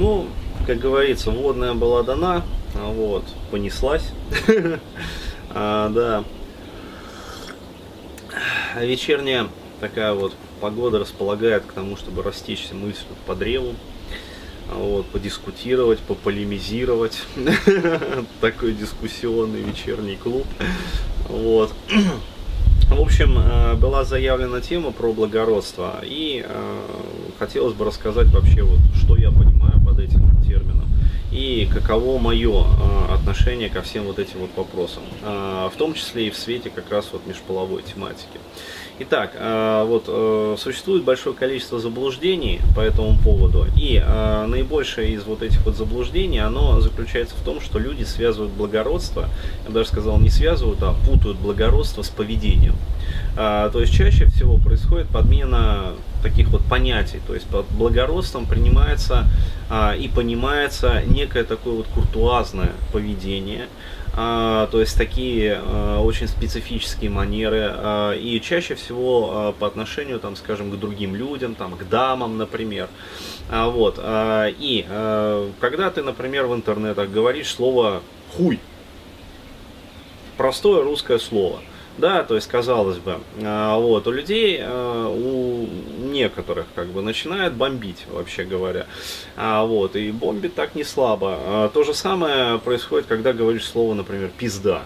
Ну, как говорится, водная была дана, а вот, понеслась. А, да. Вечерняя такая вот погода располагает к тому, чтобы растечься мыслью по древу, а вот, подискутировать, пополемизировать. Такой дискуссионный вечерний клуб. Вот. В общем, была заявлена тема про благородство, и хотелось бы рассказать вообще, вот, что я понимаю под этим термином, каково мое э, отношение ко всем вот этим вот вопросам, в том числе и в свете как раз вот межполовой тематики. Итак, э, вот э, существует большое количество заблуждений по этому поводу, и наибольшее из вот этих вот заблуждений, оно заключается в том, что люди связывают благородство, я даже сказал не связывают, а путают благородство с поведением. То есть чаще всего происходит подмена таких вот понятий, то есть под благородством принимается и понимается некое такое вот куртуазное поведение, а, то есть такие а, очень специфические манеры, а, и чаще всего по отношению, там, скажем, к другим людям, там, к дамам, например. Вот. И когда ты, например, в интернетах говоришь слово «хуй», простое русское слово – да, то есть, казалось бы, а, вот, у людей, а, у некоторых, как бы, начинает бомбить, вообще говоря. А, вот, и бомбит так не слабо. То же самое происходит, когда говоришь слово, например, пизда.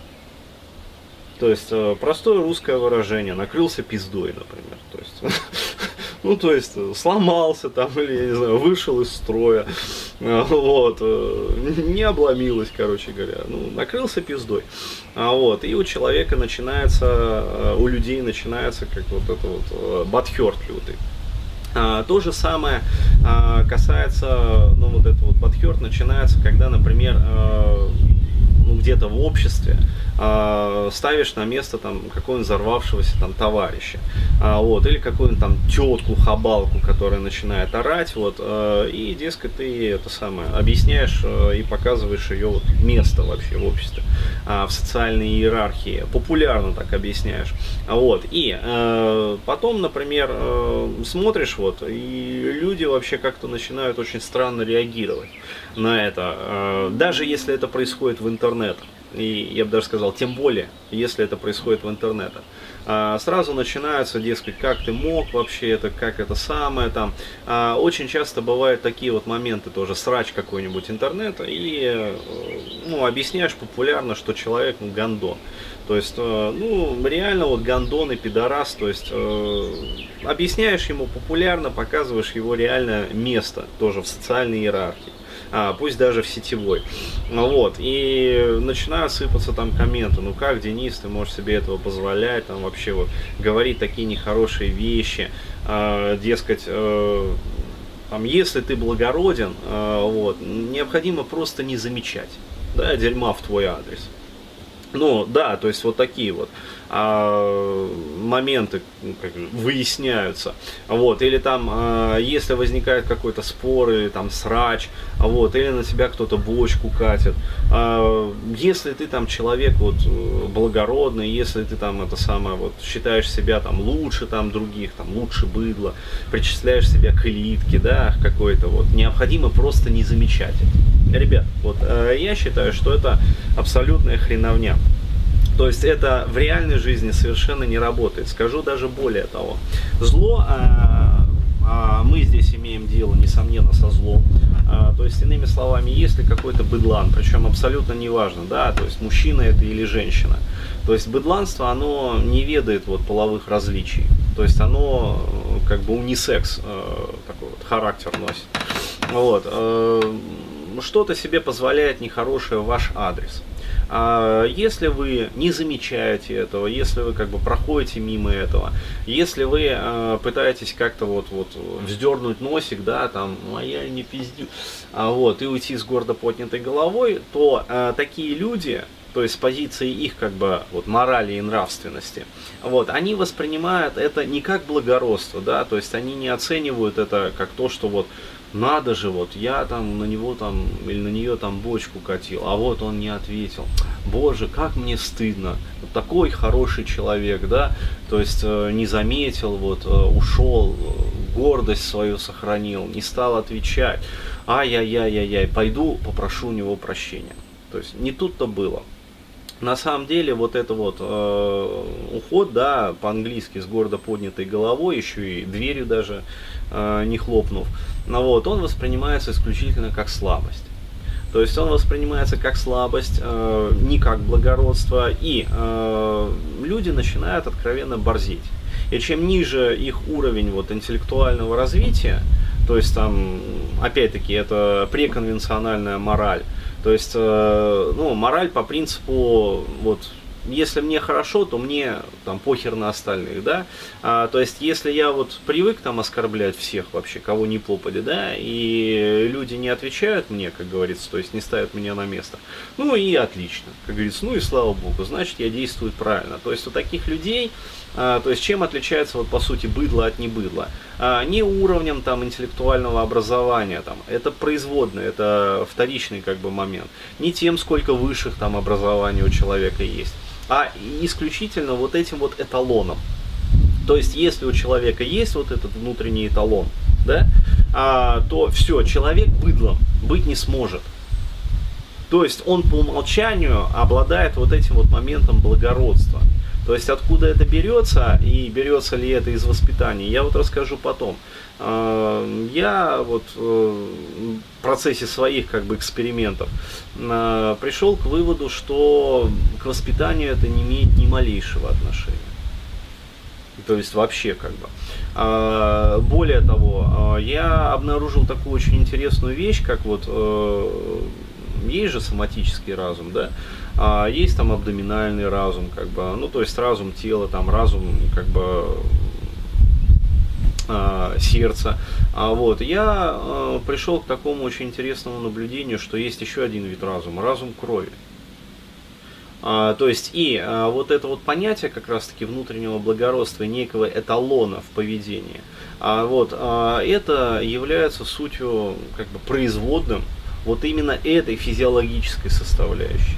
То есть, простое русское выражение, накрылся пиздой, например. То есть, ну, то есть, сломался там, или, я не знаю, вышел из строя, вот, э, не обломилось, короче говоря, ну, накрылся пиздой, а вот, и у человека начинается, э, у людей начинается, как вот это вот, э, батхерт лютый. А, то же самое а, касается, ну вот это вот батхерт начинается, когда, например, ну, где-то в обществе э, ставишь на место там какого-нибудь взорвавшегося там товарища, э, вот, или какую-нибудь там тетку, хабалку, которая начинает орать, вот, э, и, дескать, ты это самое объясняешь э, и показываешь ее вот место вообще в обществе, э, в социальной иерархии, популярно так объясняешь, вот, и э, потом, например, э, смотришь вот, и люди вообще как-то начинают очень странно реагировать на это, э, даже если это происходит в интернете и я бы даже сказал, тем более, если это происходит в интернете. А, сразу начинаются, дескать, как ты мог вообще это, как это самое там. А, очень часто бывают такие вот моменты тоже, срач какой-нибудь интернета, и э, ну, объясняешь популярно, что человек ну, гандон. То есть, э, ну, реально вот гандон и пидорас, то есть, э, объясняешь ему популярно, показываешь его реальное место тоже в социальной иерархии пусть даже в сетевой. Вот, и начинают сыпаться там комменты, ну как, Денис, ты можешь себе этого позволять, там вообще вот говорить такие нехорошие вещи, а, дескать, э, там, если ты благороден, э, вот, необходимо просто не замечать, да, дерьма в твой адрес. Ну, да, то есть вот такие вот а, моменты как, выясняются. Вот, или там, а, если возникает какой-то спор или там срач, вот, или на тебя кто-то бочку катит. А, если ты там человек вот благородный, если ты там это самое вот считаешь себя там лучше там других, там лучше быдла, причисляешь себя к элитке, да, какой-то вот, необходимо просто не замечать это. Ребят, вот э, я считаю, что это абсолютная хреновня. То есть это в реальной жизни совершенно не работает. Скажу даже более того. Зло, а, а мы здесь имеем дело, несомненно, со злом. А, то есть, иными словами, если какой-то быдлан, причем абсолютно неважно, да, то есть мужчина это или женщина. То есть быдланство, оно не ведает вот половых различий. То есть оно как бы унисекс э, такой вот характер носит. Вот. Э, что-то себе позволяет нехорошее в ваш адрес. А если вы не замечаете этого, если вы как бы проходите мимо этого, если вы э, пытаетесь как-то вот, вот вздернуть носик, да, там, «Ну, не пиздю, а вот, и уйти с гордо поднятой головой, то э, такие люди, то есть с позиции их как бы вот морали и нравственности, вот, они воспринимают это не как благородство, да, то есть они не оценивают это как то, что вот надо же, вот я там на него там или на нее там бочку катил, а вот он не ответил. Боже, как мне стыдно. Вот такой хороший человек, да, то есть э, не заметил, вот э, ушел, гордость свою сохранил, не стал отвечать. ай-яй-яй-яй-яй, пойду попрошу у него прощения. То есть не тут-то было. На самом деле вот это вот э, уход, да, по-английски с гордо поднятой головой, еще и дверью даже э, не хлопнув, но вот он воспринимается исключительно как слабость. То есть он воспринимается как слабость, э, не как благородство, и э, люди начинают откровенно борзеть. И чем ниже их уровень вот, интеллектуального развития, то есть там, опять-таки, это преконвенциональная мораль, то есть, э, ну, мораль по принципу, вот, если мне хорошо, то мне там похер на остальных, да. А, то есть, если я вот привык там оскорблять всех вообще, кого не попали, да, и люди не отвечают мне, как говорится, то есть не ставят меня на место, ну и отлично, как говорится, ну и слава богу, значит я действую правильно. То есть у таких людей, а, то есть чем отличается вот по сути быдло от небыдла? А, не уровнем там интеллектуального образования, там, это производный, это вторичный как бы момент, не тем, сколько высших там образований у человека есть а исключительно вот этим вот эталоном. То есть, если у человека есть вот этот внутренний эталон, да, а, то все, человек быдлом быть не сможет. То есть он по умолчанию обладает вот этим вот моментом благородства. То есть откуда это берется и берется ли это из воспитания, я вот расскажу потом. А, я вот э, в процессе своих как бы экспериментов а, пришел к выводу, что к воспитанию это не имеет ни малейшего отношения. То есть вообще как бы. А, более того, я обнаружил такую очень интересную вещь, как вот э, есть же соматический разум, да, а есть там абдоминальный разум, как бы, ну то есть разум тела, там разум как бы а, сердца. А вот я а, пришел к такому очень интересному наблюдению, что есть еще один вид разума, разум крови. А, то есть и а, вот это вот понятие как раз-таки внутреннего благородства, некого эталона в поведении, а, вот, а, это является сутью как бы производным вот именно этой физиологической составляющей.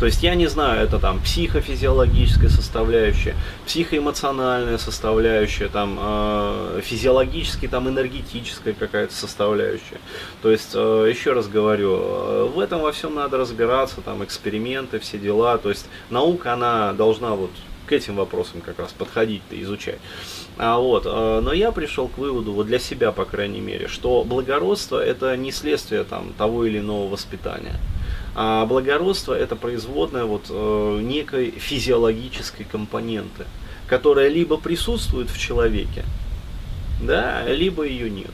То есть я не знаю, это там психофизиологическая составляющая, психоэмоциональная составляющая, там э, физиологически там энергетическая какая-то составляющая. То есть э, еще раз говорю, э, в этом во всем надо разбираться, там эксперименты, все дела. То есть наука она должна вот к этим вопросам как раз подходить-то, изучать. А вот, э, но я пришел к выводу, вот для себя, по крайней мере, что благородство это не следствие там, того или иного воспитания. А благородство это производная вот э, некой физиологической компоненты, которая либо присутствует в человеке, да, либо ее нет.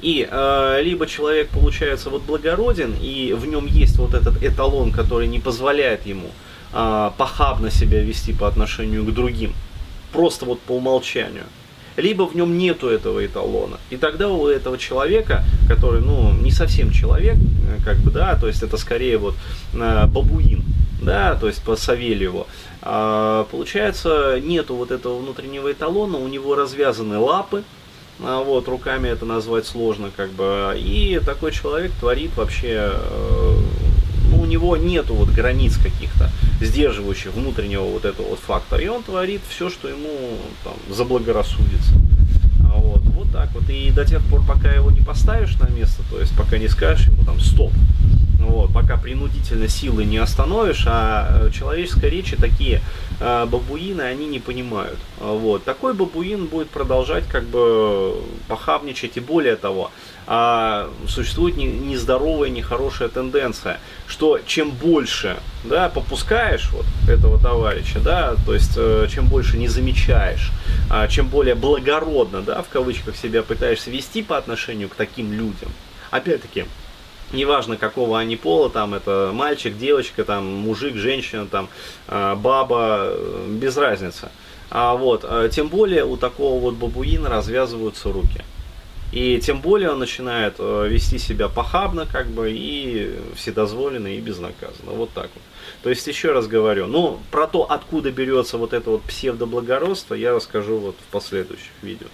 И э, либо человек получается вот благороден, и в нем есть вот этот эталон, который не позволяет ему э, похабно себя вести по отношению к другим, просто вот по умолчанию либо в нем нету этого эталона. И тогда у этого человека, который, ну, не совсем человек, э, как бы, да, то есть это скорее вот э, бабуин, да, то есть по Савельеву, а, получается, нету вот этого внутреннего эталона, у него развязаны лапы, а вот, руками это назвать сложно, как бы, и такой человек творит вообще э, него нету вот границ каких-то, сдерживающих внутреннего вот этого вот фактора. И он творит все, что ему там заблагорассудится. А вот, вот так вот. И до тех пор, пока его не поставишь на место, то есть пока не скажешь ему там стоп, вот, пока принудительно силы не остановишь, а э, человеческой речи такие э, бабуины, они не понимают. Вот. Такой бабуин будет продолжать как бы похабничать и более того, а, существует не, нездоровая, нехорошая тенденция, что чем больше да, попускаешь вот этого товарища, да, то есть э, чем больше не замечаешь, а, чем более благородно, да, в кавычках себя пытаешься вести по отношению к таким людям, опять-таки, неважно какого они пола, там это мальчик, девочка, там мужик, женщина, там э, баба, э, без разницы. А вот, э, тем более у такого вот бабуина развязываются руки. И тем более он начинает э, вести себя похабно, как бы, и вседозволенно, и безнаказанно. Вот так вот. То есть, еще раз говорю, ну, про то, откуда берется вот это вот псевдоблагородство, я расскажу вот в последующих видео.